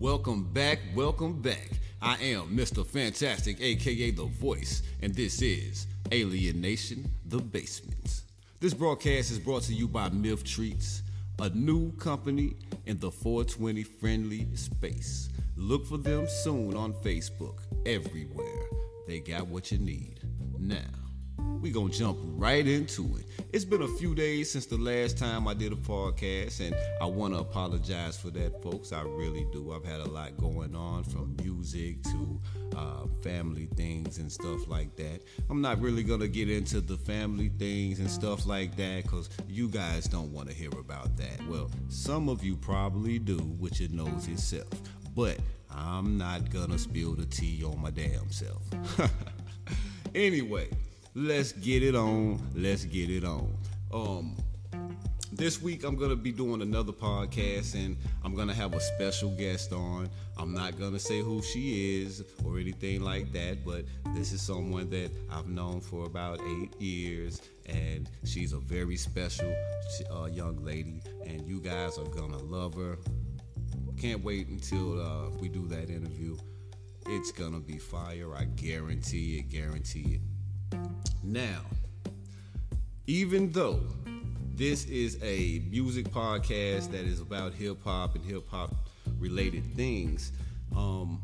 Welcome back, welcome back. I am Mr. Fantastic, aka The Voice, and this is Alienation The Basement. This broadcast is brought to you by Myth Treats, a new company in the 420 friendly space. Look for them soon on Facebook, everywhere. They got what you need. Now, we gonna jump right into it. It's been a few days since the last time I did a podcast, and I want to apologize for that, folks. I really do. I've had a lot going on from music to uh, family things and stuff like that. I'm not really gonna get into the family things and stuff like that because you guys don't want to hear about that. Well, some of you probably do, which it knows itself, but I'm not gonna spill the tea on my damn self. anyway let's get it on. Let's get it on. Um, this week I'm gonna be doing another podcast and I'm gonna have a special guest on. I'm not gonna say who she is or anything like that, but this is someone that I've known for about eight years, and she's a very special uh, young lady, and you guys are gonna love her. Can't wait until uh, we do that interview. It's gonna be fire. I guarantee it. Guarantee it. Now, even though this is a music podcast that is about hip hop and hip hop related things, um,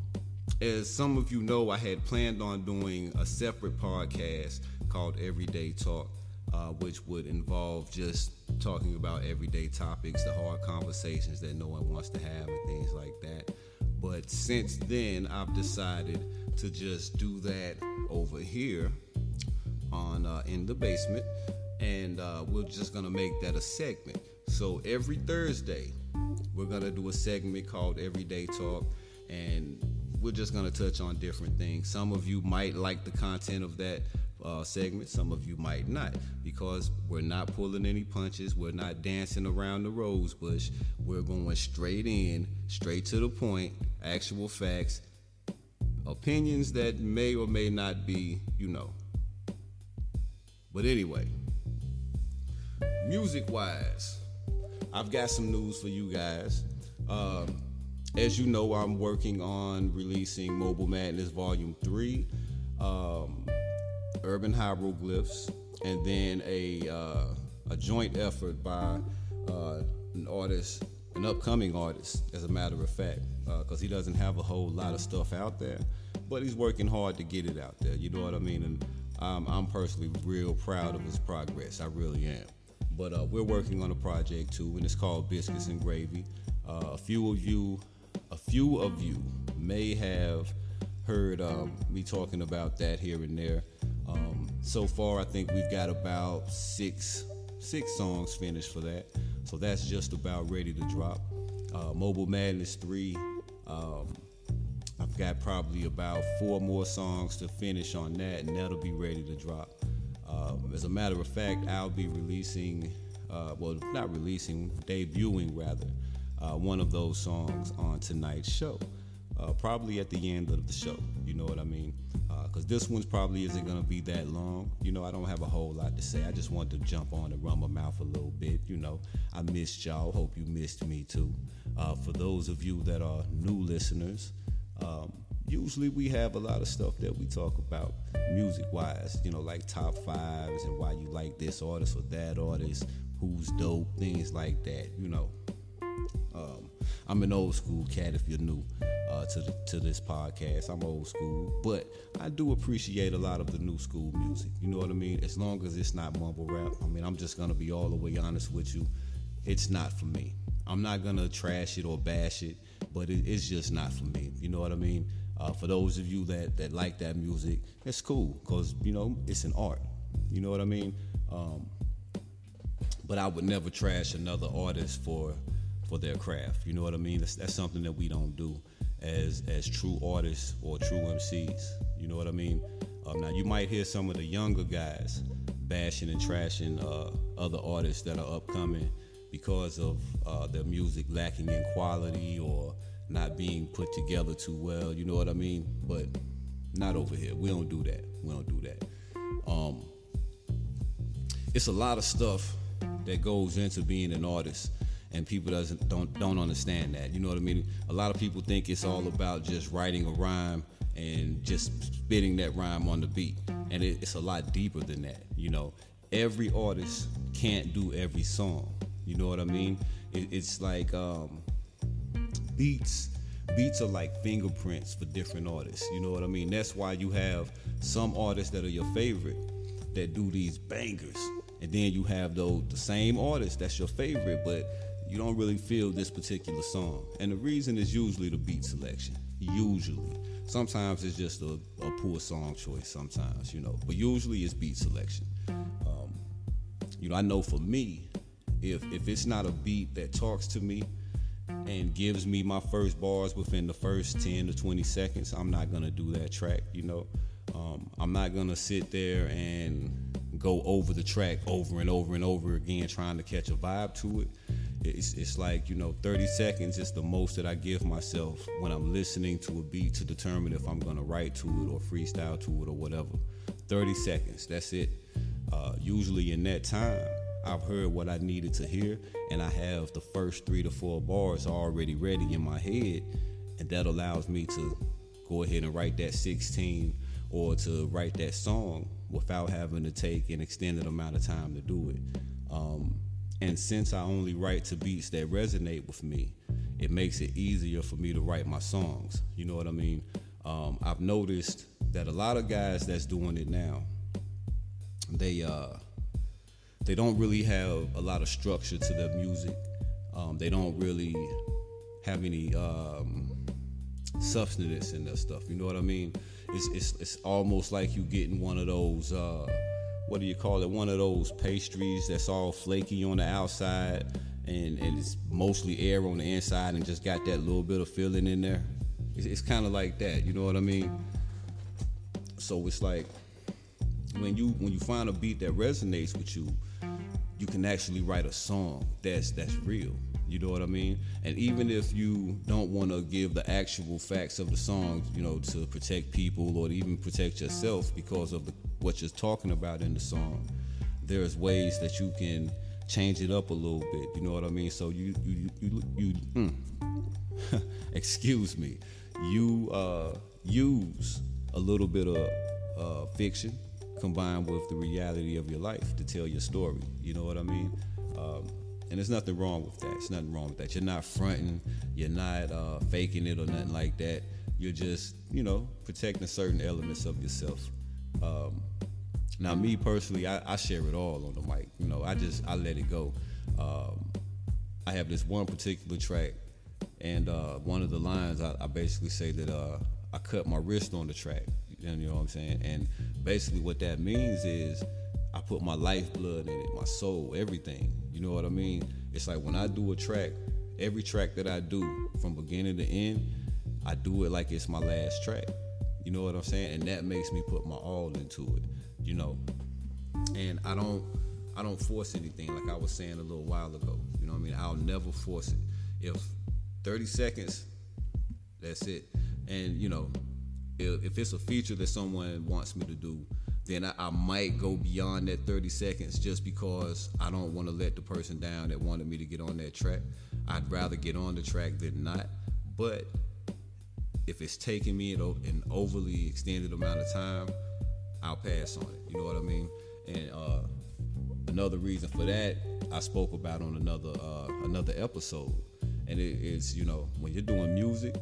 as some of you know, I had planned on doing a separate podcast called Everyday Talk, uh, which would involve just talking about everyday topics, the hard conversations that no one wants to have, and things like that. But since then, I've decided to just do that over here on uh, in the basement, and uh, we're just gonna make that a segment. So every Thursday, we're gonna do a segment called Everyday Talk, and we're just gonna touch on different things. Some of you might like the content of that uh, segment. Some of you might not because we're not pulling any punches. We're not dancing around the rose bush. We're going straight in, straight to the point, actual facts, opinions that may or may not be, you know, but anyway, music wise, I've got some news for you guys. Um, as you know, I'm working on releasing Mobile Madness Volume 3, um, Urban Hieroglyphs, and then a, uh, a joint effort by uh, an artist, an upcoming artist, as a matter of fact, because uh, he doesn't have a whole lot of stuff out there, but he's working hard to get it out there. You know what I mean? And um, I'm personally real proud of his progress. I really am. But uh, we're working on a project too, and it's called Biscuits and Gravy. Uh, a few of you, a few of you may have heard um, me talking about that here and there. Um, so far, I think we've got about six six songs finished for that. So that's just about ready to drop. Uh, Mobile Madness 3 um, I've got probably about four more songs to finish on that, and that'll be ready to drop. Um, as a matter of fact, I'll be releasing, uh, well, not releasing, debuting rather, uh, one of those songs on tonight's show. Uh, probably at the end of the show, you know what I mean? Because uh, this one's probably isn't gonna be that long. You know, I don't have a whole lot to say. I just wanted to jump on and run my mouth a little bit. You know, I missed y'all. Hope you missed me too. Uh, for those of you that are new listeners, um, usually we have a lot of stuff that we talk about music wise, you know, like top fives and why you like this artist or that artist, who's dope, things like that, you know. Um, I'm an old school cat if you're new uh, to, the, to this podcast. I'm old school, but I do appreciate a lot of the new school music. You know what I mean? As long as it's not mumble rap. I mean, I'm just going to be all the way honest with you. It's not for me. I'm not to trash it or bash it but it, it's just not for me. You know what I mean? Uh, for those of you that that like that music, it's cool because you know it's an art. You know what I mean? Um, but I would never trash another artist for for their craft. You know what I mean? That's, that's something that we don't do as as true artists or true MCs. You know what I mean? Um, now you might hear some of the younger guys bashing and trashing uh, other artists that are upcoming because of uh, their music lacking in quality or not being put together too well. You know what I mean? But not over here. We don't do that. We don't do that. Um, it's a lot of stuff that goes into being an artist, and people doesn't don't don't understand that. You know what I mean? A lot of people think it's all about just writing a rhyme and just spitting that rhyme on the beat, and it, it's a lot deeper than that. You know, every artist can't do every song. You know what I mean? It, it's like um, beats. Beats are like fingerprints for different artists. You know what I mean? That's why you have some artists that are your favorite that do these bangers, and then you have those the same artist that's your favorite, but you don't really feel this particular song. And the reason is usually the beat selection. Usually. Sometimes it's just a, a poor song choice, sometimes, you know. But usually it's beat selection. Um, you know, I know for me, if if it's not a beat that talks to me and gives me my first bars within the first 10 to 20 seconds, I'm not gonna do that track, you know. Um, I'm not gonna sit there and go over the track over and over and over again trying to catch a vibe to it. It's, it's like you know 30 seconds is the most that i give myself when i'm listening to a beat to determine if i'm to write to it or freestyle to it or whatever. 30 seconds that's it. Uh, usually in that time i've heard what i needed to hear and i have the first three to four bars already ready in my head and that allows me to go ahead and write that 16 or to write that song without having to take an extended amount of time to do it um, and since I only write to beats that resonate with me, it makes it easier for me to write my songs. You know what I mean? Um, I've noticed that a lot of guys that's doing it now, they uh, they don't really have a lot of structure to their music. Um, they don't really have any um, substance in their stuff. You know what I mean? It's, it's, it's almost like you getting one of those. Uh, what do you call it? One of those pastries that's all flaky on the outside and, and it's mostly air on the inside and just got that little bit of filling in there. It's, it's kind of like that, you know what I mean? So it's like when you when you find a beat that resonates with you, you can actually write a song that's that's real. You know what I mean? And even if you don't want to give the actual facts of the song, you know, to protect people or even protect yourself because of the what you're talking about in the song, there's ways that you can change it up a little bit. You know what I mean? So you you you you, you mm, excuse me, you uh, use a little bit of uh, fiction combined with the reality of your life to tell your story. You know what I mean? Um, and there's nothing wrong with that. There's nothing wrong with that. You're not fronting. You're not uh, faking it or nothing like that. You're just, you know, protecting certain elements of yourself. Um, now, me personally, I, I, share it all on the mic. You know, I just I let it go. Um, I have this one particular track, and uh, one of the lines I, I basically say that uh, I cut my wrist on the track. You know what I'm saying? And basically, what that means is I put my lifeblood in it, my soul, everything. You know what I mean? It's like when I do a track, every track that I do from beginning to end, I do it like it's my last track. You know what I'm saying? And that makes me put my all into it you know. And I don't I don't force anything like I was saying a little while ago. You know what I mean? I'll never force it. If 30 seconds, that's it. And you know, if, it's a feature that someone wants me to do, then I, I, might go beyond that 30 seconds just because I don't want to let the person down that wanted me to get on that track. I'd rather get on the track than not. But if it's taking me an overly extended amount of time, I'll pass on it. You know what I mean? And uh, another reason for that I spoke about on another uh, another episode, and it is you know when you're doing music,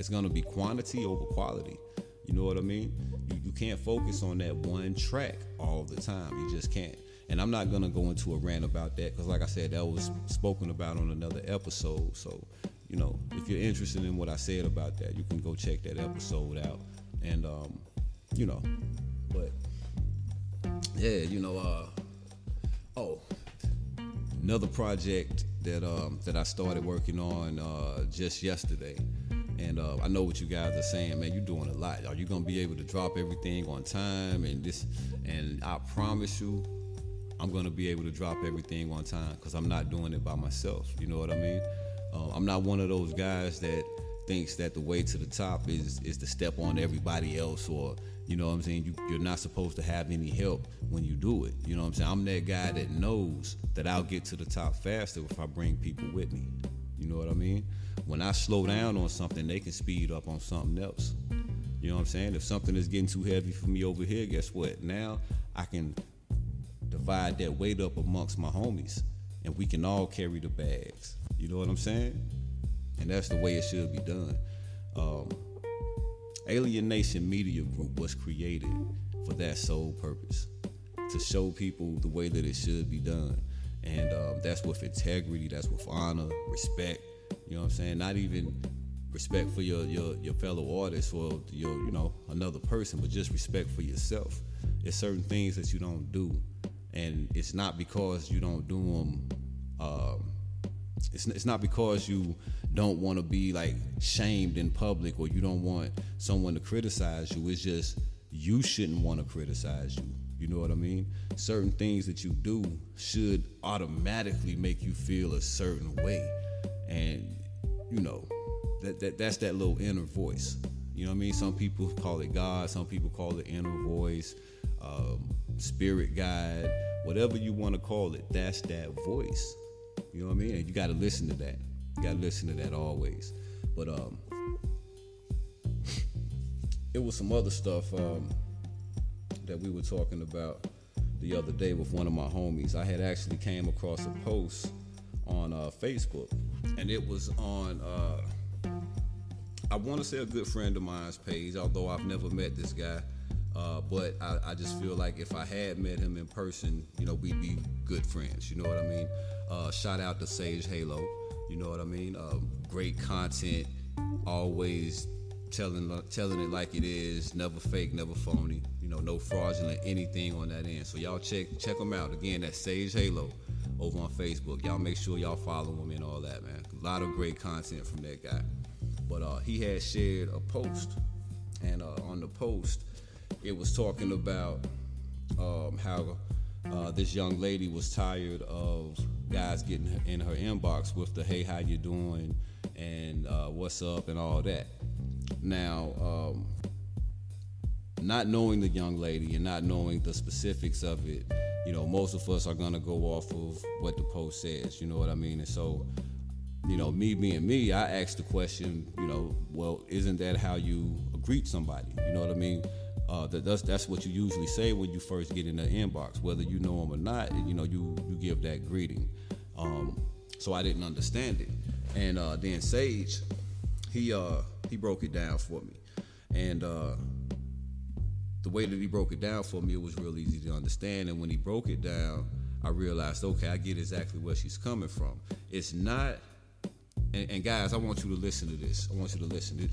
it's gonna be quantity over quality. You know what I mean? You, you can't focus on that one track all the time. You just can't. And I'm not gonna go into a rant about that because, like I said, that was spoken about on another episode. So, you know, if you're interested in what I said about that, you can go check that episode out. And um, you know, but yeah, you know, uh, oh, another project that um, that I started working on uh, just yesterday. And uh, I know what you guys are saying, man. You're doing a lot. Are you gonna be able to drop everything on time and this? And I promise you, I'm gonna be able to drop everything on time because I'm not doing it by myself. You know what I mean? Uh, I'm not one of those guys that thinks that the way to the top is is to step on everybody else or you know what I'm saying? You, you're not supposed to have any help when you do it. You know what I'm saying? I'm that guy that knows that I'll get to the top faster if I bring people with me. You know what I mean? When I slow down on something, they can speed up on something else. You know what I'm saying? If something is getting too heavy for me over here, guess what? Now I can divide that weight up amongst my homies and we can all carry the bags. You know what I'm saying? And that's the way it should be done. Um, Alienation Media Group was created for that sole purpose to show people the way that it should be done. And um, that's with integrity, that's with honor, respect. You know what I'm saying? Not even respect for your, your, your fellow artists or your, you know, another person, but just respect for yourself. There's certain things that you don't do. And it's not because you don't do them. Um, it's, it's not because you don't want to be like shamed in public or you don't want someone to criticize you. It's just you shouldn't want to criticize you. You know what I mean? Certain things that you do should automatically make you feel a certain way. And, you know, that, that that's that little inner voice. You know what I mean? Some people call it God, some people call it inner voice, um, spirit guide, whatever you want to call it, that's that voice. You know what I mean? And you got to listen to that. You got to listen to that always. But um, it was some other stuff um, that we were talking about the other day with one of my homies. I had actually came across a post on uh, Facebook, and it was on. Uh, I want to say a good friend of mine's page, although I've never met this guy. Uh, but I, I, just feel like if I had met him in person, you know, we'd be good friends. You know what I mean? Uh, shout out to Sage Halo. You know what I mean? Uh, great content, always telling telling it like it is, never fake, never phony. You know, no fraudulent anything on that end. So y'all check check them out. Again, that's Sage Halo over on Facebook. Y'all make sure y'all follow him and all that, man. A lot of great content from that guy. But uh, he had shared a post, and uh, on the post, it was talking about um, how uh, this young lady was tired of guys getting in her inbox with the hey how you doing and uh, what's up and all that now um, not knowing the young lady and not knowing the specifics of it you know most of us are to go off of what the post says you know what i mean and so you know me being me i asked the question you know well isn't that how you greet somebody you know what i mean uh, that, that's that's what you usually say when you first get in the inbox, whether you know them or not. You know, you you give that greeting. Um, so I didn't understand it, and uh, then Sage, he uh, he broke it down for me, and uh, the way that he broke it down for me, it was real easy to understand. And when he broke it down, I realized, okay, I get exactly where she's coming from. It's not, and, and guys, I want you to listen to this. I want you to listen.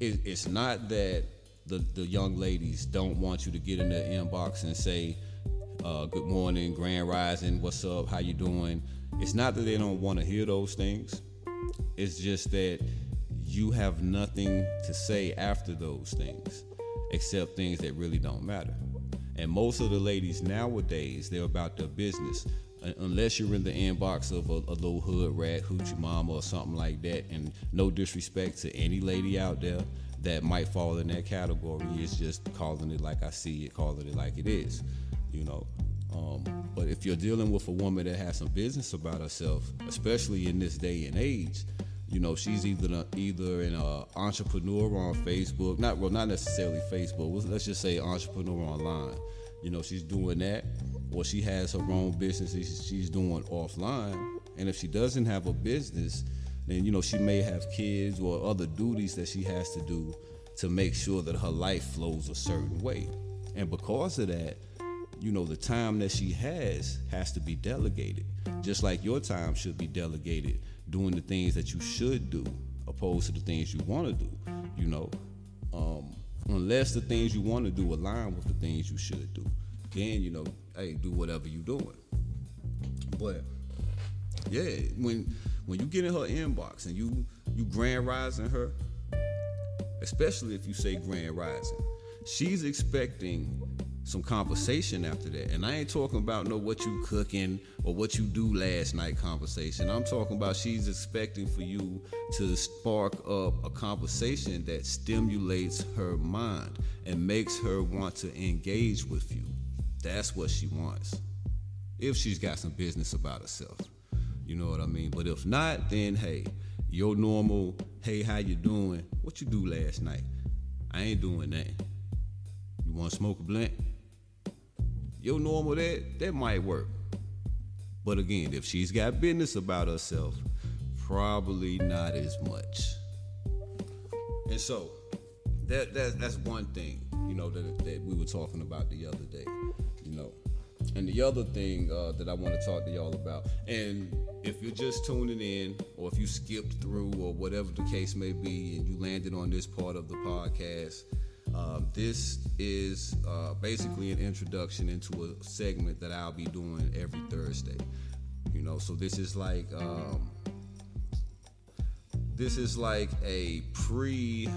It, it's not that the, the young ladies don't want you to get in their inbox and say, uh, good morning, grand rising, what's up, how you doing? It's not that they don't want to hear those things. It's just that you have nothing to say after those things except things that really don't matter. And most of the ladies nowadays, they're about their business. Unless you're in the inbox of a, a little hood rat, hoochie mama, or something like that, and no disrespect to any lady out there, that might fall in that category is just calling it like I see it, calling it like it is, you know. Um, but if you're dealing with a woman that has some business about herself, especially in this day and age, you know she's either either an uh, entrepreneur on Facebook, not well, not necessarily Facebook. Let's just say entrepreneur online. You know she's doing that, or she has her own business she's doing offline. And if she doesn't have a business, then you know she may have kids or other duties that she has to do to make sure that her life flows a certain way. And because of that, you know, the time that she has has to be delegated. Just like your time should be delegated doing the things that you should do opposed to the things you want to do, you know. Um, unless the things you want to do align with the things you should do. Then, you know, hey, do whatever you're doing. But yeah, when when you get in her inbox and you you grand rising her, especially if you say grand rising, she's expecting some conversation after that. And I ain't talking about no what you cooking or what you do last night conversation. I'm talking about she's expecting for you to spark up a conversation that stimulates her mind and makes her want to engage with you. That's what she wants. If she's got some business about herself. You know what I mean? But if not, then hey, your normal, hey, how you doing? What you do last night? I ain't doing that. You want to smoke a blunt? Your normal that that might work. But again, if she's got business about herself, probably not as much. And so that, that that's one thing, you know, that, that we were talking about the other day, you know. And the other thing uh, that I want to talk to y'all about, and if you're just tuning in, or if you skipped through, or whatever the case may be, and you landed on this part of the podcast, um, this is uh, basically an introduction into a segment that I'll be doing every Thursday. You know, so this is like um, this is like a pre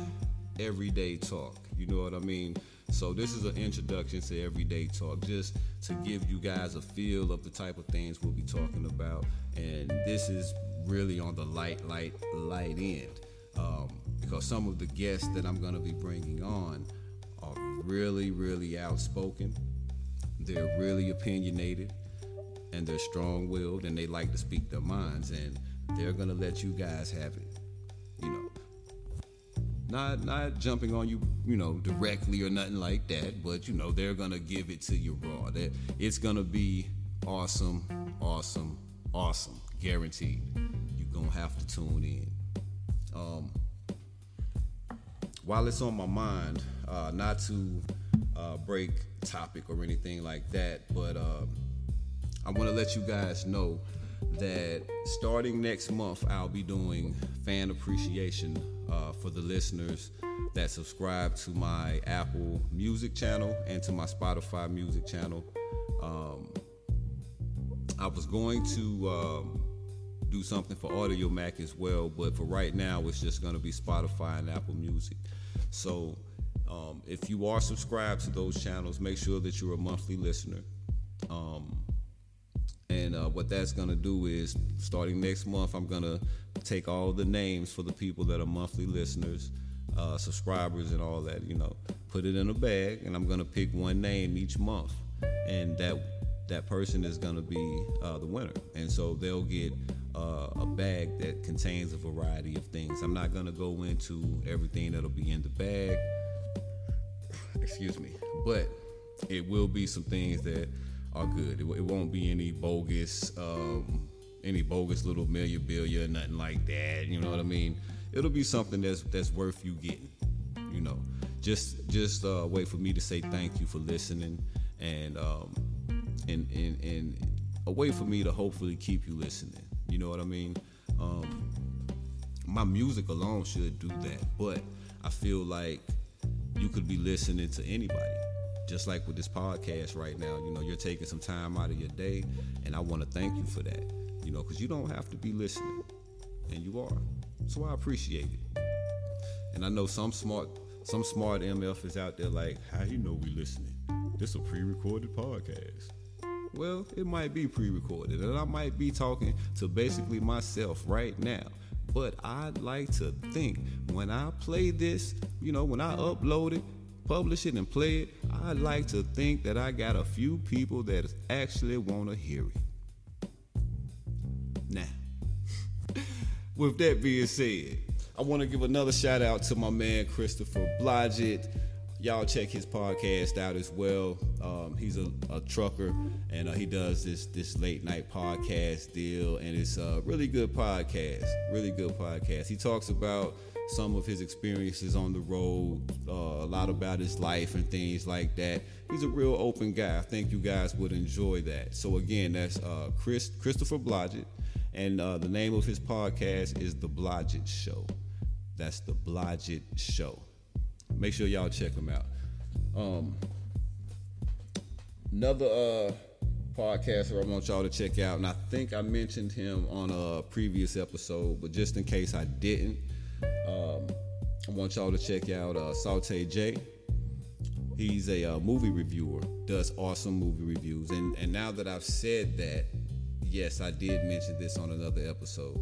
everyday talk. You know what I mean? So this is an introduction to everyday talk, just to give you guys a feel of the type of things we'll be talking about. And this is really on the light, light, light end. Um, because some of the guests that I'm going to be bringing on are really, really outspoken. They're really opinionated and they're strong willed and they like to speak their minds. And they're going to let you guys have it. You know, not not jumping on you, you know, directly or nothing like that, but you know, they're gonna give it to you raw. That it's gonna be awesome, awesome, awesome, guaranteed. You're gonna have to tune in. Um, while it's on my mind, uh, not to uh, break topic or anything like that, but uh, I want to let you guys know that starting next month, I'll be doing fan appreciation uh, for the listeners that subscribe to my Apple Music channel and to my Spotify Music channel. Um, I was going to um, do something for Audiomack as well, but for right now, it's just going to be Spotify and Apple Music. So um, if you are subscribed to those channels, make sure that you're a monthly listener. Um, and uh, what that's going to do is, starting next month, I'm going to take all the names for the people that are monthly listeners, uh, subscribers, and all that, you know, put it in a bag, and I'm going to pick one name each month. And that that person is going to be uh, the winner. And so they'll get uh, a bag that contains a variety of things. I'm not going to go into everything that'll be in the bag. Excuse me. But it will be some things that are good. It, it won't be any bogus, um, any bogus little memorabilia, nothing like that. You know what I mean? It'll be something that's that's worth you getting. You know, just just uh, wait for me to say thank you for listening, and um, and and and a way for me to hopefully keep you listening. You know what I mean? Um, my music alone should do that, but I feel like you could be listening to anybody just like with this podcast right now, you know, you're taking some time out of your day, and I want to thank you for that, you know, because you don't have to be listening, and you are. So I appreciate it. And I know some smart, some smart MF is out there like, how you know we listening? This a pre-recorded podcast. Well, it might be pre-recorded, and I might be talking to basically myself right now. But I'd like to think when I play this, you know, when I upload it, publish it and play it, I like to think that I got a few people that actually want to hear it. Now, with that being said, I want to give another shout out to my man Christopher Blodgett. Y'all check his podcast out as well. Um, he's a, a, trucker and uh, he does this this late night podcast deal, and it's a really good podcast. Really good podcast. He talks about some of his experiences on the road, uh, a lot about his life and things like that. He's a real open guy. I think you guys would enjoy that. So again, that's uh, Chris Christopher Blodgett, and uh, the name of his podcast is The Blodgett Show. That's The Blodgett Show. Make sure y'all check him out. Um, another uh, podcaster I want y'all to check out, and I think I mentioned him on a previous episode, but just in case I didn't. Um, I want y'all to check out uh, Saute J. He's a uh, movie reviewer, does awesome movie reviews. And and now that I've said that, yes, I did mention this on another episode.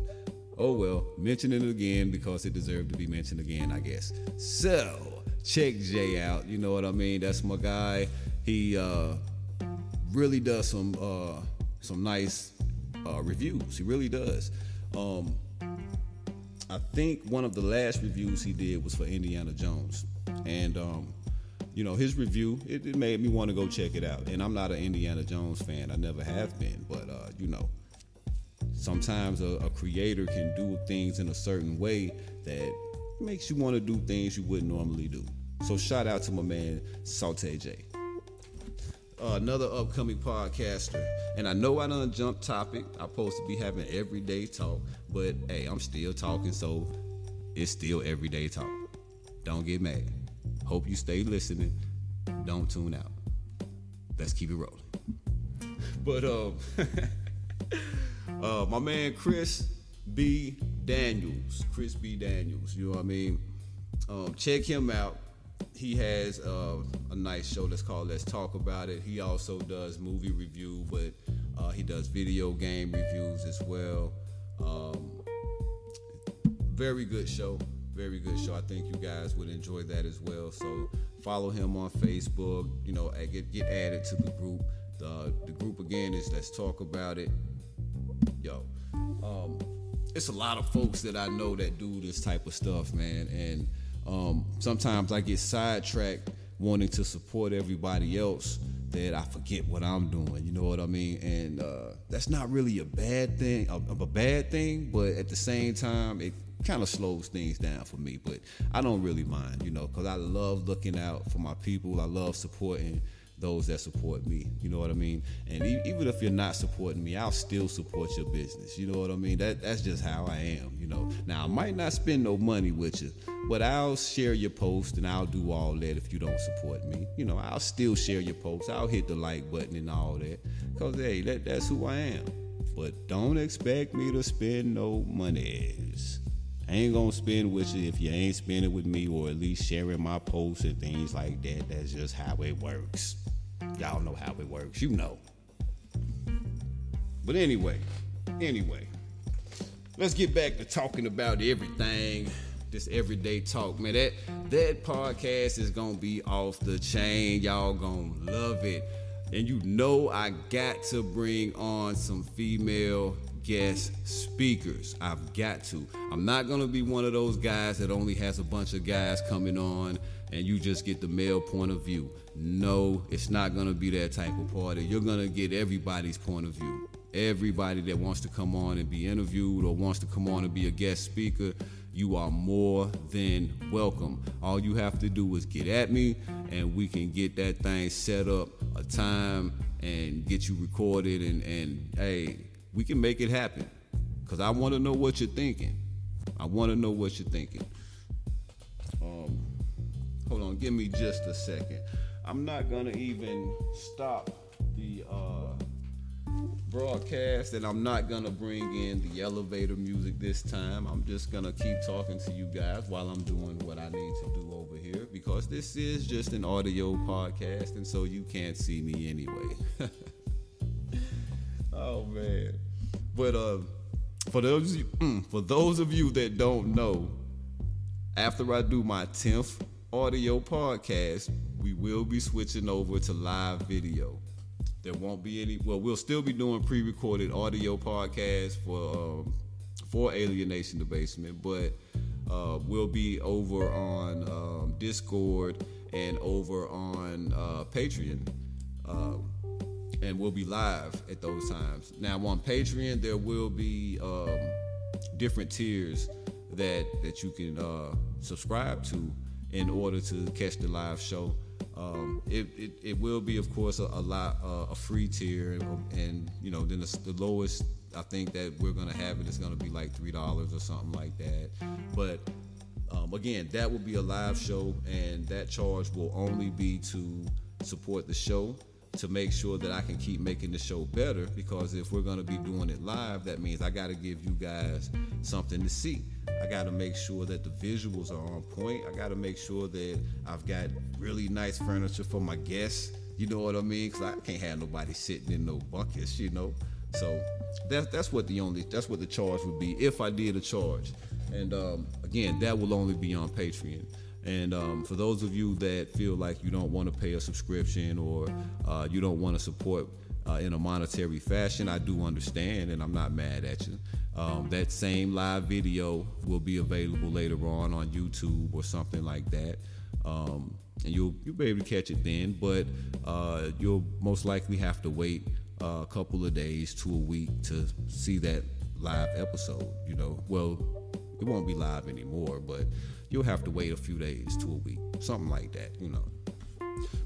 Oh well, mention it again because it deserved to be mentioned again, I guess. So check Jay out. You know what I mean? That's my guy. He uh, really does some uh, some nice uh, reviews. He really does. Um, I think one of the last reviews he did was for Indiana Jones, and um, you know his review it, it, made me want to go check it out. And I'm not an Indiana Jones fan. I never have been, but uh, you know sometimes a, a, creator can do things in a certain way that makes you want to do things you wouldn't normally do. So shout out to my man Saute J. Uh, another upcoming podcaster, and I know I done jumped topic. I'm supposed to be having everyday talk, but hey, I'm still talking, so it's still everyday talk. Don't get mad. Hope you stay listening. Don't tune out. Let's keep it rolling. But um. Uh, my man Chris B. Daniels, Chris B. Daniels, you know what I mean? Um, check him out. He has uh, a nice show that's called Let's Talk About It. He also does movie review, but uh, he does video game reviews as well. Um, very good show. Very good show. I think you guys would enjoy that as well. So follow him on Facebook. You know, get get added to the group. The, the group again is Let's Talk About It yo, um, it's a lot of folks that I know that do this type of stuff, man. And um, sometimes I get sidetracked wanting to support everybody else that I forget what I'm doing. You know what I mean? And uh, that's not really a bad thing, a, a bad thing, but at the same time, it kind of slows things down for me. But I don't really mind, you know, because I love looking out for my people. I love supporting those that support me. You know what I mean? And even if you're not supporting me, I'll still support your business. You know what I mean? That that's just how I am. You know. Now I might not spend no money with you, but I'll share your post and I'll do all that if you don't support me. You know, I'll still share your post. I'll hit the like button and all that, cause hey, that, that's who I am. But don't expect me to spend no monies. I ain't gonna spend with you if you ain't spending with me or at least sharing my posts and things like that. That's just how it works. Y'all know how it works. You know. But anyway, anyway, let's get back to talking about everything. This everyday talk, man. That that podcast is gonna be off the chain. Y'all gonna love it. And you know I got to bring on some female guest speakers. I've got to. I'm not gonna be one of those guys that only has a bunch of guys coming on and you just get the male point of view. No, it's not gonna be that type of party. You're gonna get everybody's point of view. Everybody that wants to come on and be interviewed or wants to come on and be a guest speaker, you are more than welcome. All you have to do is get at me and we can get that thing set up a time and get you recorded and, and hey, we can make it happen. Cause I wanna know what you're thinking. I wanna know what you're thinking. Um, hold on, give me just a second. I'm not gonna even stop the uh, broadcast, and I'm not gonna bring in the elevator music this time. I'm just gonna keep talking to you guys while I'm doing what I need to do over here because this is just an audio podcast, and so you can't see me anyway. oh man, but uh, for those mm, for those of you that don't know, after I do my tenth audio podcast we will be switching over to live video. There won't be any. Well, we'll still be doing pre-recorded audio podcasts for um, for Alienation the Basement, but uh, we'll be over on um, Discord and over on uh, Patreon, uh, and we'll be live at those times. Now on Patreon, there will be um, different tiers that that you can uh, subscribe to in order to catch the live show. Um, it, it, it, will be, of course, a, a lot uh, a free tier, and, and you know, then the, the, lowest I think that we're gonna have it is gonna be like three dollars or something like that. But um, again, that will be a live show, and that charge will only be to support the show. To make sure that I can keep making the show better. Because if we're gonna be doing it live, that means I got to give you guys something to see. I got to make sure that the visuals are on point. I got to make sure that I've got really nice furniture for my guests. You know what I mean? Because I can't have nobody sitting in no buckets. You know. So that's that's what the only that's what the charge would be if I did a charge. And um, again, that will only be on Patreon. And um, for those of you that feel like you don't want to pay a subscription or uh, you don't want to support uh, in a monetary fashion, I do understand, and I'm not mad at you. Um, that same live video will be available later on on YouTube or something like that. Um, and you'll you'll be able to catch it then, but uh, you'll most likely have to wait a couple of days to a week to see that live episode. You know, well, it won't be live anymore, but you'll have to wait a few days to a week, something like that. You know.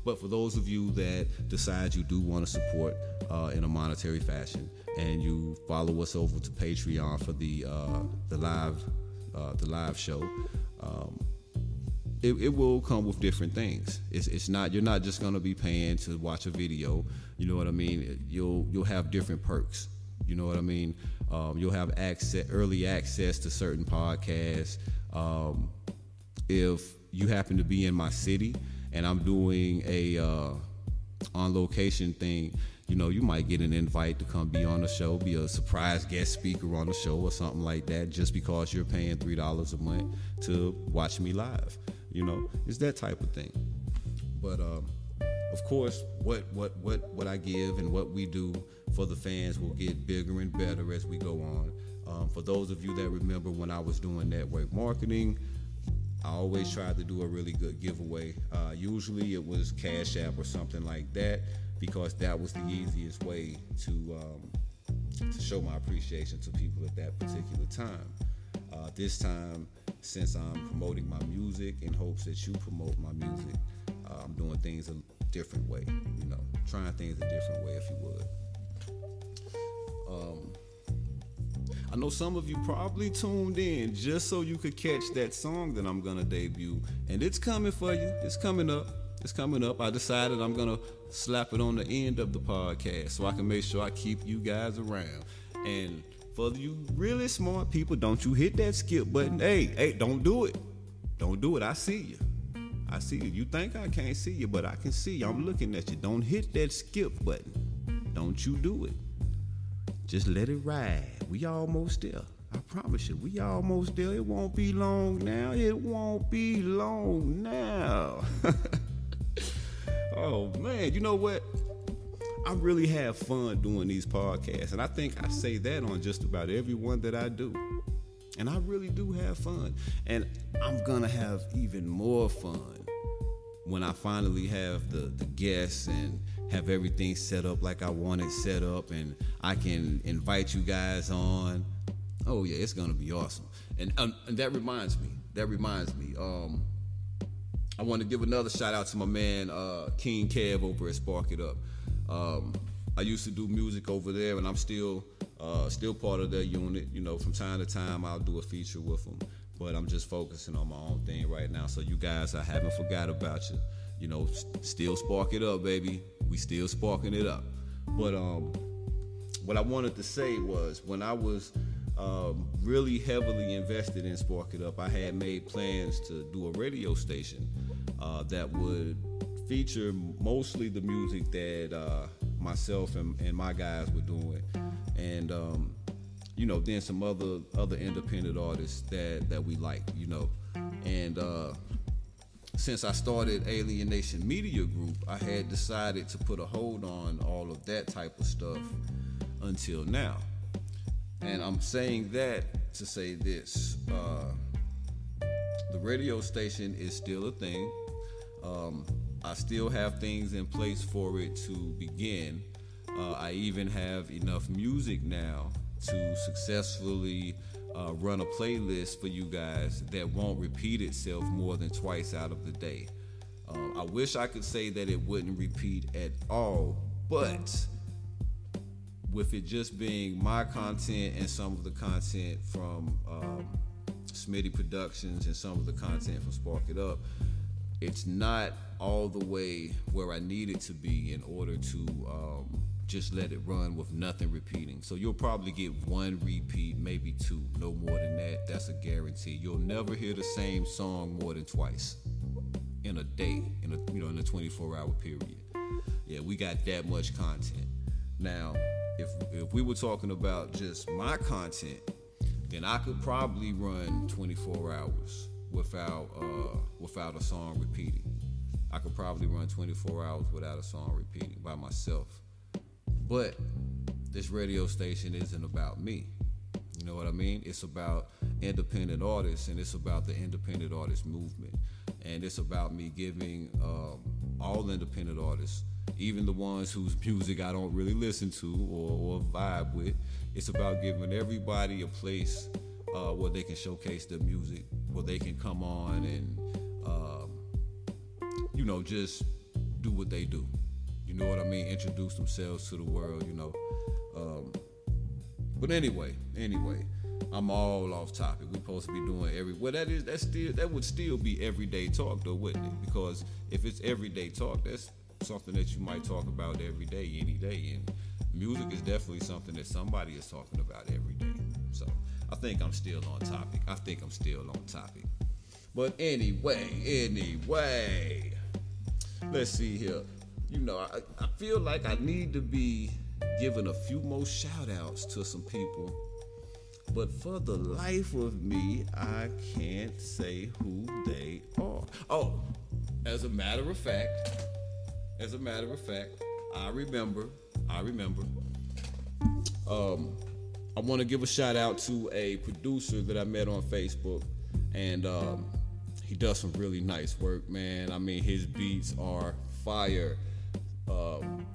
But for those of you that decide you do want to support uh, in a monetary fashion, and you follow us over to Patreon for the uh, the live uh, the live show, um, it, it, will come with different things. It's, it's not you're not just gonna be paying to watch a video. You know what I mean? You'll you'll have different perks. You know what I mean? Um, you'll have access, early access to certain podcasts. Um, if you happen to be in my city and I'm doing a uh, on location thing, you know, you might get an invite to come be on the show, be a surprise guest speaker on the show or something like that, just because you're paying three dollars a month to watch me live. You know, it's that type of thing. But um, of course, what what what what I give and what we do for the fans will get bigger and better as we go on. Um, for those of you that remember when I was doing network marketing, I always tried to do a really good giveaway. Uh, usually it was Cash App or something like that because that was the easiest way to um, to show my appreciation to people at that particular time. Uh, this time since I'm promoting my music in hopes that you promote my music. Uh, I'm doing things a different way, you know, trying things a different way, if you would. Um, I know some of you probably tuned in just so you could catch that song that I'm gonna debut, and it's coming for you. It's coming up. It's coming up. I decided I'm gonna slap it on the end of the podcast so I can make sure I keep you guys around. And for you really smart people, don't you hit that skip button. Hey, hey, don't do it. Don't do it. I see you. I see you. You think I can't see you, but I can see you. I'm looking at you. Don't hit that skip button. Don't you do it. Just let it ride. We almost there. I promise you, we almost there. It won't be long now. It won't be long now. oh man, you know what? I really have fun doing these podcasts. And I think I say that on just about every one that I do. And I really do have fun. And I'm to have even more fun when I finally have the, the guests and have everything set up like I want it set up and I can invite you guys on. Oh, yeah, it's to be awesome. And, um, and that reminds me, that reminds me. Um, I want to give another shout out to my man uh, King Kev over at Spark It Up. Um, I used to do music over there, and I'm still uh, still part of their unit. You know, from time to time, I'll do a feature with them, but I'm just focusing on my own thing right now. So you guys, I haven't forgot about you. You know, still spark it up, baby. We still sparking it up. But um, what I wanted to say was when I was um, really heavily invested in Spark It Up, I had made plans to do a radio station uh, that would feature mostly the music that uh, myself and, and, my guys were doing, and um, you know, then some other other independent artists that that we like, you know, and uh, since I started Alienation Media Group, I had decided to put a hold on all of that type of stuff until now, and I'm saying that to say this. Uh, the radio station is still a thing. Um, I still have things in place for it to begin. Uh, I even have enough music now to successfully uh, run a playlist for you guys that won't repeat itself more than twice out of the day. Um, I wish I could say that it wouldn't repeat at all, but with it just being my content and some of the content from um, Smitty Productions and some of the content from Spark It Up, it's not all the way where I need it to be in order to um, just let it run with nothing repeating. So you'll probably get one repeat, maybe two, no more than that. That's a guarantee. You'll never hear the same song more than twice in a day, in a you know in a 24-hour period. Yeah, we got that much content. Now, if if we were talking about just my content, then I could probably run 24 hours without uh, without a song repeating. I could probably run 24 hours without a song repeating by myself. But this radio station isn't about me. You know what I mean? It's about independent artists and it's about the independent artist movement. And it's about me giving um, all independent artists, even the ones whose music I don't really listen to or, or vibe with, it's about giving everybody a place uh, where they can showcase their music, where they can come on and, um, you know, just do what they do. Know what I mean? Introduce themselves to the world, you know. Um, but anyway, anyway, I'm all off topic. We're supposed to be doing every well that is that still that would still be everyday talk though, wouldn't it? Because if it's everyday talk, that's something that you might talk about every day, any day. And music is definitely something that somebody is talking about every day. So I think I'm still on topic. I think I'm still on topic. But anyway, anyway, let's see here. You know, I, I feel like I need to be giving a few more shout outs to some people. But for the life of me, I can't say who they are. Oh, as a matter of fact, as a matter of fact, I remember, I remember. Um, I want to give a shout out to a producer that I met on Facebook, and um, he does some really nice work, man. I mean, his beats are fire. Um,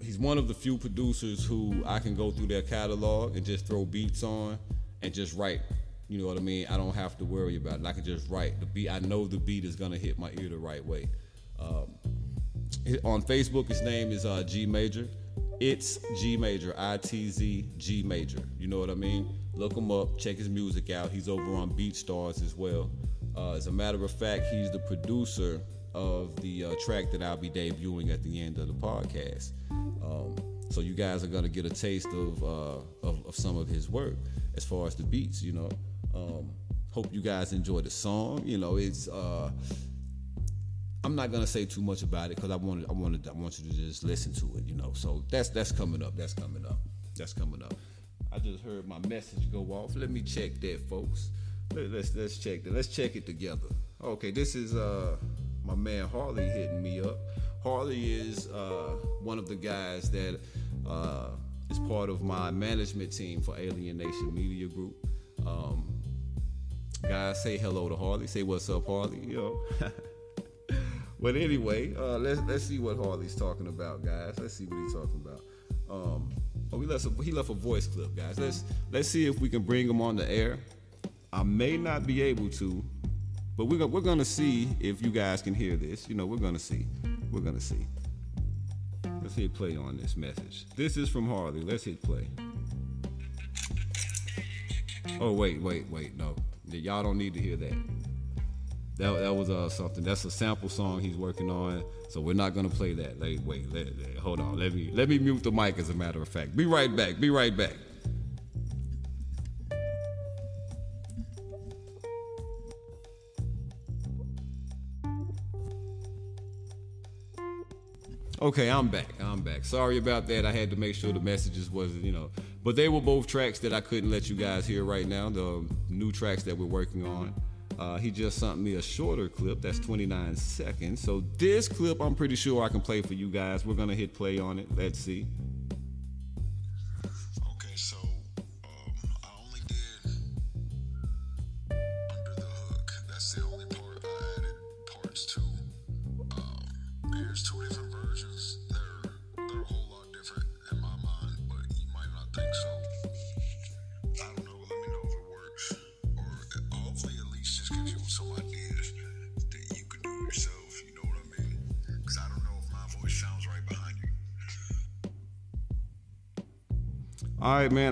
he's one of the few producers who I can go through their catalog and just throw beats on and just write. You know what I mean? I don't have to worry about it. I can just write the beat. I know the beat is gonna hit my ear the right way. Um, on Facebook, his name is uh, G Major. It's G Major, I T Z G Major. You know what I mean? Look him up, check his music out. He's over on BeatStars as well. Uh, as a matter of fact, he's the producer of the uh, track that I'll be debuting at the end of the podcast. Um, so you guys are gonna get a taste of, uh, of, of some of his work as far as the beats. You know, um, hope you guys enjoy the song. You know, it's uh, I'm not gonna say too much about it because I wanted I wanted I want you to just listen to it, you know. So that's that's coming up. That's coming up. That's coming up. I just heard my message go off. Let me check that, folks. Let, us let's, let's check that. Let's check it together. Okay, this is uh my man Harley hitting me up. Harley is uh, one of the guys that uh, is part of my management team for Alien Nation Media Group. Um, guys, say hello to Harley. Say what's up, Harley. Know. But anyway, uh, let's let's see what Harley's talking about, guys. Let's see what he's talking about. Um, oh, we left a, he left a voice clip, guys. Let's let's see if we can bring him on the air. I may not be able to, but we're we're gonna see if you guys can hear this. You know, we're gonna see. We're gonna see. Let's hit play on this message. This is from Harley. Let's hit play. Oh wait, wait, wait. No, y'all don't need to hear that that, that was uh, something. That's a sample song he's working on. So we're not gonna play that. Like, wait, let, let, hold on. Let me let me mute the mic. As a matter of fact, be right back. Be right back. Okay, I'm back. I'm back. Sorry about that. I had to make sure the messages wasn't, you know, but they were both tracks that I couldn't let you guys hear right now. The new tracks that we're working on. Uh, he just sent me a shorter clip that's 29 seconds. So this clip, I'm pretty sure I can play for you guys. We're gonna hit play on it. Let's see.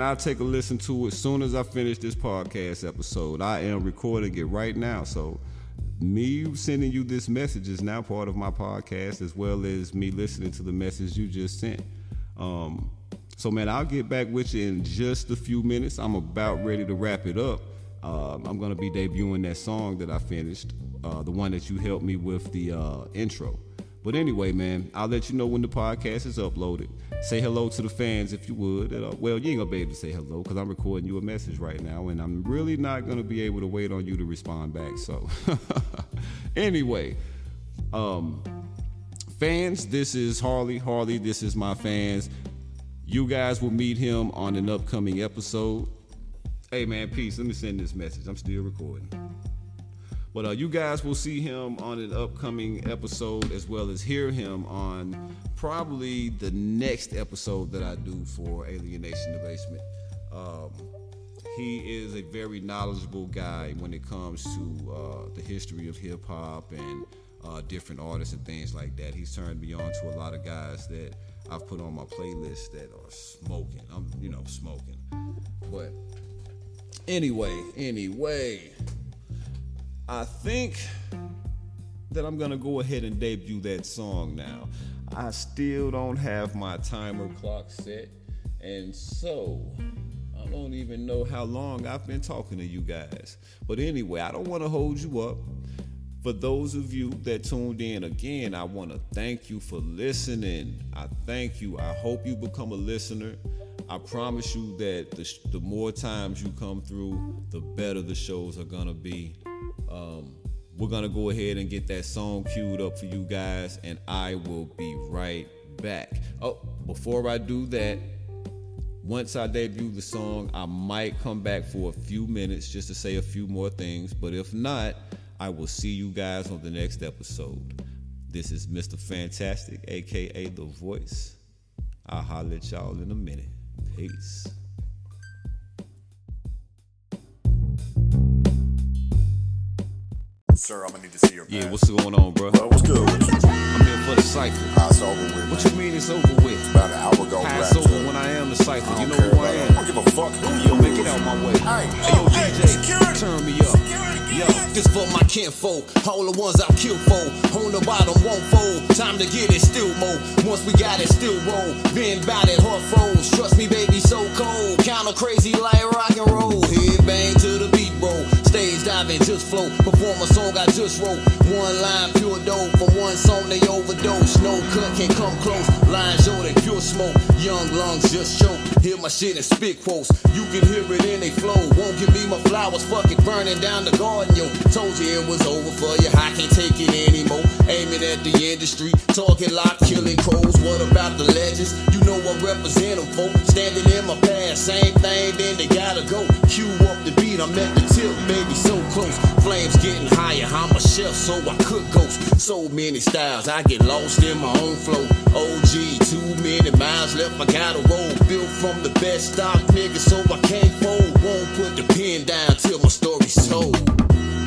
I'll take a listen to it as soon as I finish this podcast episode. I am recording it right now, so me sending you this message is now part of my podcast, as well as me listening to the message you just sent. Um, so, man, I'll get back with you in just a few minutes. I'm about ready to wrap it up. Um, I'm going to be debuting that song that I finished, uh, the one that you helped me with the uh, intro. But anyway, man, I'll let you know when the podcast is uploaded. Say hello to the fans if you would. Uh, well, you ain't gonna be able to say hello because I'm recording you a message right now, and I'm really not gonna be able to wait on you to respond back. So, anyway, um, fans, this is Harley. Harley, this is my fans. You guys will meet him on an upcoming episode. Hey, man, peace. Let me send this message. I'm still recording. But uh, you guys will see him on an upcoming episode as well as hear him on probably the next episode that I do for Alien Nation the Basement. Um, he is a very knowledgeable guy when it comes to uh, the history of hip hop and uh, different artists and things like that. He's turned me on to a lot of guys that I've put on my playlist that are smoking. I'm, you know, smoking. But anyway, anyway. I think that I'm gonna go ahead and debut that song now. I still don't have my timer clock set, and so I don't even know how long I've been talking to you guys. But anyway, I don't want to hold you up. For those of you that tuned in again, I want to thank you for listening. I thank you. I hope you become a listener. I promise you that the, the more times you come through, the better the shows are gonna be. Um, we're gonna go ahead and get that song queued up for you guys, and I will be right back. Oh, before I do that, once I debut the song, I might come back for a few minutes just to say a few more things. But if not, I will see you guys on the next episode. This is Mr. Fantastic, aka The Voice. I'll holler at y'all in a minute. Peace. Sir, I'm gonna need to see your Yeah, what's going on, bro? Well, what's good? I'm here for the cipher. Ah, it's over with, What man. you mean it's over with? About an hour ago, How it's over when I am the cipher. I You know who I it. I am. don't give a fuck who Yo, make it out my way. Hey, Hey, yo, hey, DJ, security. turn me up. Yo, this for my kinfolk, all the ones I've killed for. On the bottom won't fold. Time to get it still more. Once we got it, still roll. Been bout it, heart froze. Trust me, baby, so cold. Kinda crazy like rock and roll. Head bang to the beat, bro. Stage diving, just flow. Perform a song I just wrote. One line, pure dope. From one song they overdose. No cut can come close. Lines show that pure smoke. Young lungs just choke. Hear my shit and spit quotes. You can hear it in they flow. Won't give me my flowers. Fuck it, burning down the garden, yo. Told you it was over for you. I can't take it anymore. Aiming at the industry. Talking like killing crows. What about the legends? You know I represent them, folks. Standing in my past. Same thing, then they gotta go. So I cook ghosts. So many styles. I get lost in my own flow. OG, too many miles left. I gotta roll. Built from the best stock niggas, so I can't fold. Won't put the pen down till my story's told.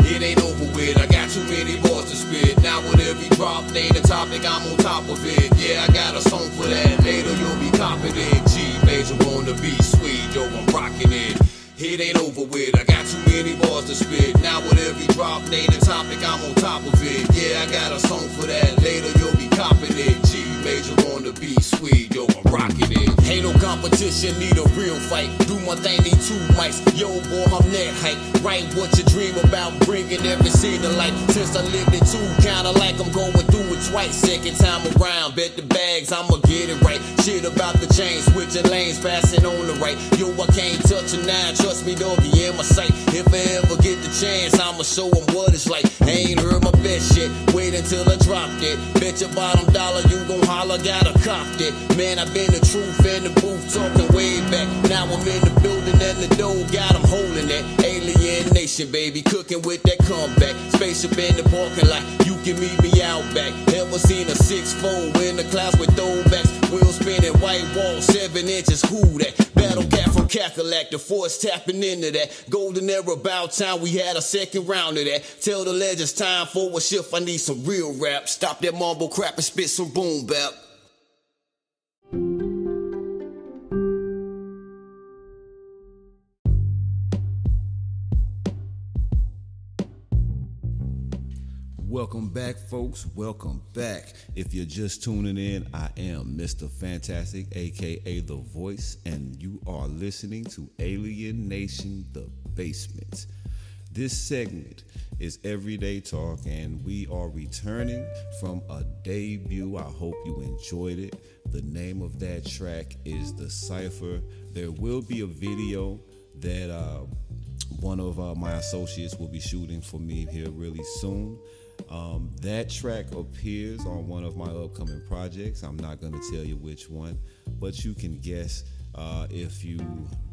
It ain't over with, I got too many bars to spit. Now with every drop, name the topic, I'm on top of it. Yeah, I got a song for that. Later you'll be copping it. G major wanna be sweet, yo, I'm rocking it. It ain't over with, I got too many bars to spit. Now with every drop, name the topic, I'm on top of it. Yeah, I got a song for that. Later you'll be copping it. G major on the beat, sweet, yo, I'm rocking it. Ain't no competition, need a real fight. Do my thing, need two mics. Yo, boy, I'm that hype. Write what you dream about, bringing every scene to life. Since I lived in two, kinda like I'm going through it twice. Second time around, bet the bags, I'ma get it right. Shit about the chain, switching lanes, passing on the right. Yo, I can't touch him now, trust me, doggy, in my sight. If I ever get the chance, I'ma show him what it's like. I ain't heard my best shit, wait until I drop it. Bet your bottom dollar you gon' holler, gotta cop it. Man, I've been the truth in the booth, talking way back. Now I'm in the building and the dough got 'em holding that. Alien nation, baby, cooking with that comeback. Spaceship in the parking lot, you can meet me out back. Ever seen a six fold in the clouds with throwbacks? Wheels spinning, white wall, seven inches, who that? Battle cat from Cackalack, the force tapping into that. Golden era about time, we had a second round of that. Tell the legends time for a shift, I need some real rap. Stop that mumble crap and spit some boom bap. Back, folks. Welcome back. If you're just tuning in, I am Mr. Fantastic, aka The Voice, and you are listening to Alien Nation The Basement. This segment is Everyday Talk, and we are returning from a debut. I hope you enjoyed it. The name of that track is The Cipher. There will be a video that uh, one of uh, my associates will be shooting for me here really soon. Um, that track appears on one of my upcoming projects. I'm not going to tell you which one, but you can guess uh, if you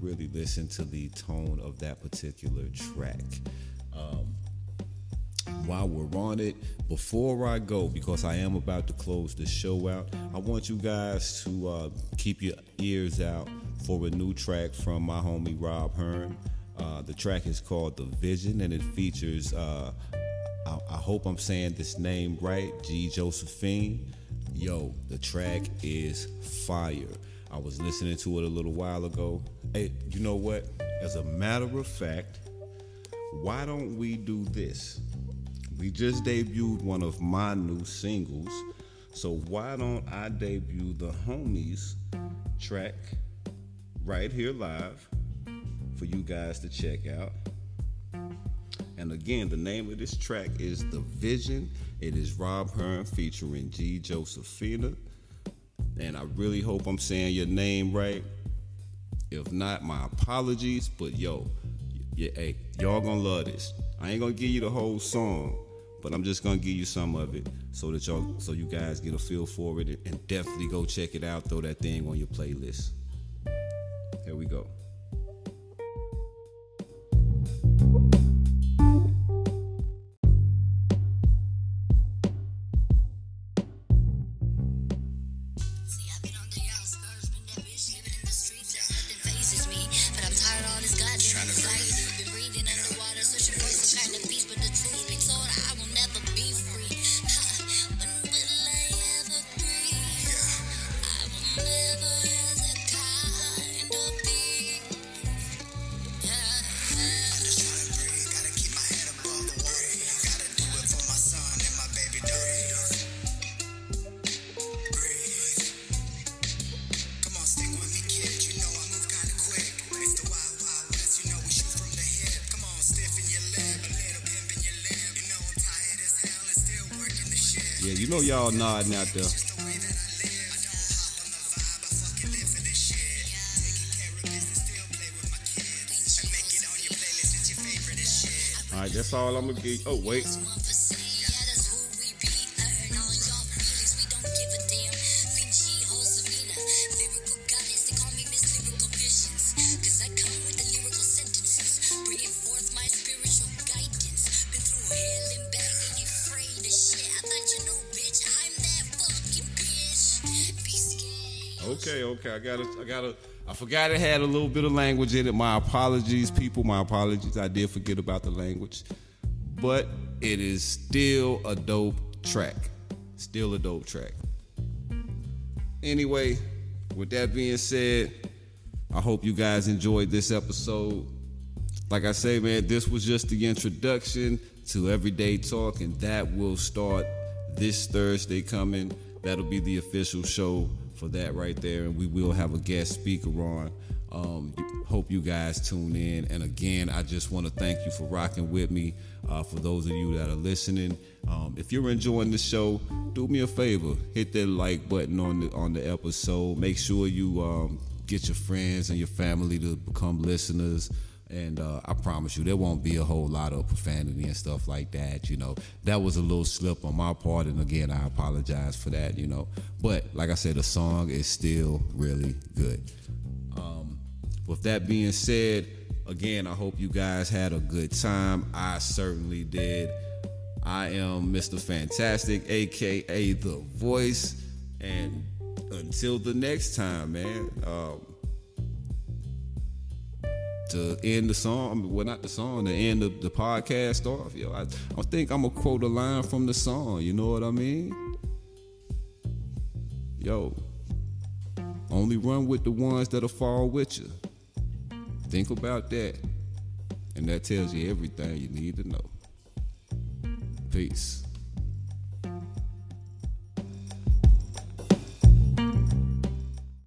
really listen to the tone of that particular track. Um, while we're on it, before I go, because I am about to close the show out, I want you guys to uh, keep your ears out for a new track from my homie Rob Hearn. Uh, the track is called The Vision and it features, uh, I, I hope I'm saying this name right, G. Josephine. Yo, the track is fire. I was listening to it a little while ago. Hey, you know what? As a matter of fact, why don't we do this? We just debuted one of my new singles, so why don't I debut the homies track right here live for you guys to check out? And again, the name of this track is The Vision. It is Rob Hearn featuring G. Josephina. And I really hope I'm saying your name right. If not, my apologies. But yo, yeah, hey, y'all gonna love this. I ain't gonna give you the whole song, but I'm just gonna give you some of it so that y'all, so you guys get a feel for it, and definitely go check it out. Throw that thing on your playlist. Here we go. Playlist. It's your favorite as shit. All right, that's all I'm gonna give. Oh wait, Okay. I gotta, I gotta. I forgot it had a little bit of language in it. My apologies, people. My apologies. I did forget about the language, but it is still a dope track. Still a dope track. Anyway, with that being said, I hope you guys enjoyed this episode. Like I say, man, this was just the introduction to Everyday Talk, and that will start this Thursday coming. That'll be the official show for that right there, and we will have a guest speaker on. Um, hope you guys tune in. And again, I just want to thank you for rocking with me. Uh, for those of you that are listening, um, if you're enjoying the show, do me a favor, hit that like button on the on the episode. Make sure you um, get your friends and your family to become listeners. And uh, I promise you, there won't be a whole lot of profanity and stuff like that. You know, that was a little slip on my part, and again, I apologize for that. You know, but like I said, the song is still really good. Um, with that being said, again, I hope you guys had a good time. I certainly did. I am Mr. Fantastic, aka The Voice, and until the next time, man. Um, to end the song, well, not the song, to end the, the podcast off, yo, I, I think I'm gonna quote a line from the song. You know what I mean? Yo, only run with the ones that'll fall with you. Think about that, and that tells you everything you need to know. Peace.